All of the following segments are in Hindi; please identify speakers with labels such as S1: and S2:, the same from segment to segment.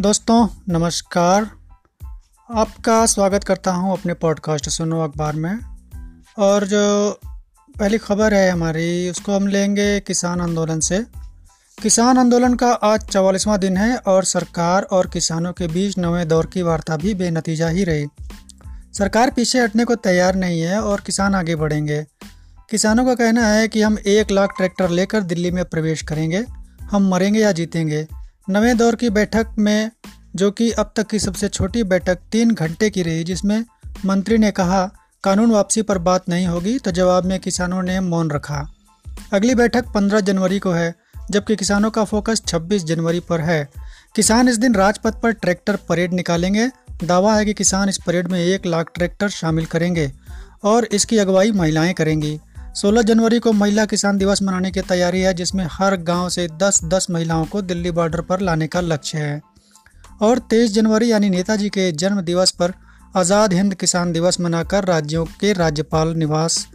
S1: दोस्तों, नमस्कार। आपका स्वागत करता हूँ अपने पॉडकास्ट सुनो अखबार में। और जो पहली खबर है हमारी, उसको हम लेंगे किसान आंदोलन से। किसान आंदोलन का आज चवालीसवां दिन है और सरकार और किसानों के बीच नवे दौर की वार्ता भी बेनतीजा ही रही। सरकार पीछे हटने को तैयार नहीं है और किसान आगे बढ़ेंगे। किसानों का कहना है कि हम एक लाख ट्रैक्टर लेकर दिल्ली में प्रवेश करेंगे, हम मरेंगे या जीतेंगे। नवे दौर की बैठक में, जो कि अब तक की सबसे छोटी बैठक तीन घंटे की रही, जिसमें मंत्री ने कहा, कानून वापसी पर बात नहीं होगी तो जवाब में किसानों ने मौन रखा। अगली बैठक 15 जनवरी को है, जबकि किसानों का फोकस 26 जनवरी पर है। किसान इस दिन राजपथ पर ट्रैक्टर परेड निकालेंगे। दावा है कि किसान इस परेड में एक लाख ट्रैक्टर शामिल करेंगे और इसकी अगुवाई महिलाएँ करेंगी। 16 जनवरी को महिला किसान दिवस मनाने की तैयारी है जिसमें हर गाँव से 10-10 महिलाओं को दिल्ली बॉर्डर पर लाने का लक्ष्य है। और 23 जनवरी यानी नेताजी के जन्म दिवस पर आज़ाद हिंद किसान दिवस मनाकर राज्यों के राज्यपाल निवास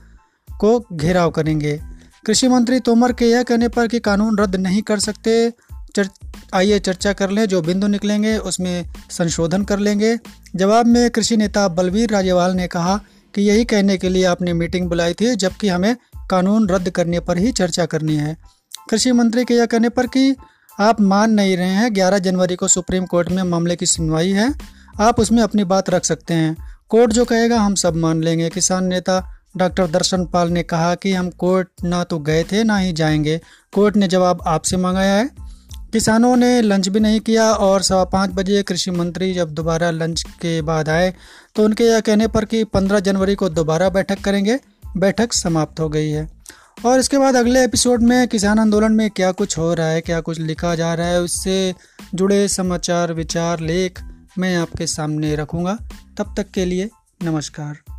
S1: को घेराव करेंगे। कृषि मंत्री तोमर के यह कहने पर कि कानून रद्द नहीं कर सकते चर, आइए चर्चा कर लें जो बिंदु निकलेंगे उसमें संशोधन कर लेंगे। जवाब में कृषि नेता बलवीर राजेवाल ने कहा कि यही कहने के लिए आपने मीटिंग बुलाई थी, जबकि हमें कानून रद्द करने पर ही चर्चा करनी है। कृषि मंत्री के यह कहने पर कि आप मान नहीं रहे हैं 11 जनवरी को सुप्रीम कोर्ट में मामले की सुनवाई है। आप उसमें अपनी बात रख सकते हैं। कोर्ट जो कहेगा, हम सब मान लेंगे। किसान नेता डॉक्टर दर्शन पाल ने कहा कि हम कोर्ट ना तो गए थे, ना ही जाएँगे। कोर्ट ने जवाब आपसे मंगाया है। किसानों ने लंच भी नहीं किया और सवा पाँच बजे कृषि मंत्री जब दोबारा लंच के बाद आए तो उनके यह कहने पर कि पंद्रह जनवरी को दोबारा बैठक करेंगे। बैठक समाप्त हो गई है। और इसके बाद अगले एपिसोड में किसान आंदोलन में क्या कुछ हो रहा है, क्या कुछ लिखा जा रहा है, उससे जुड़े समाचार, विचार, लेख मैं आपके सामने रखूँगा। तब तक के लिए नमस्कार।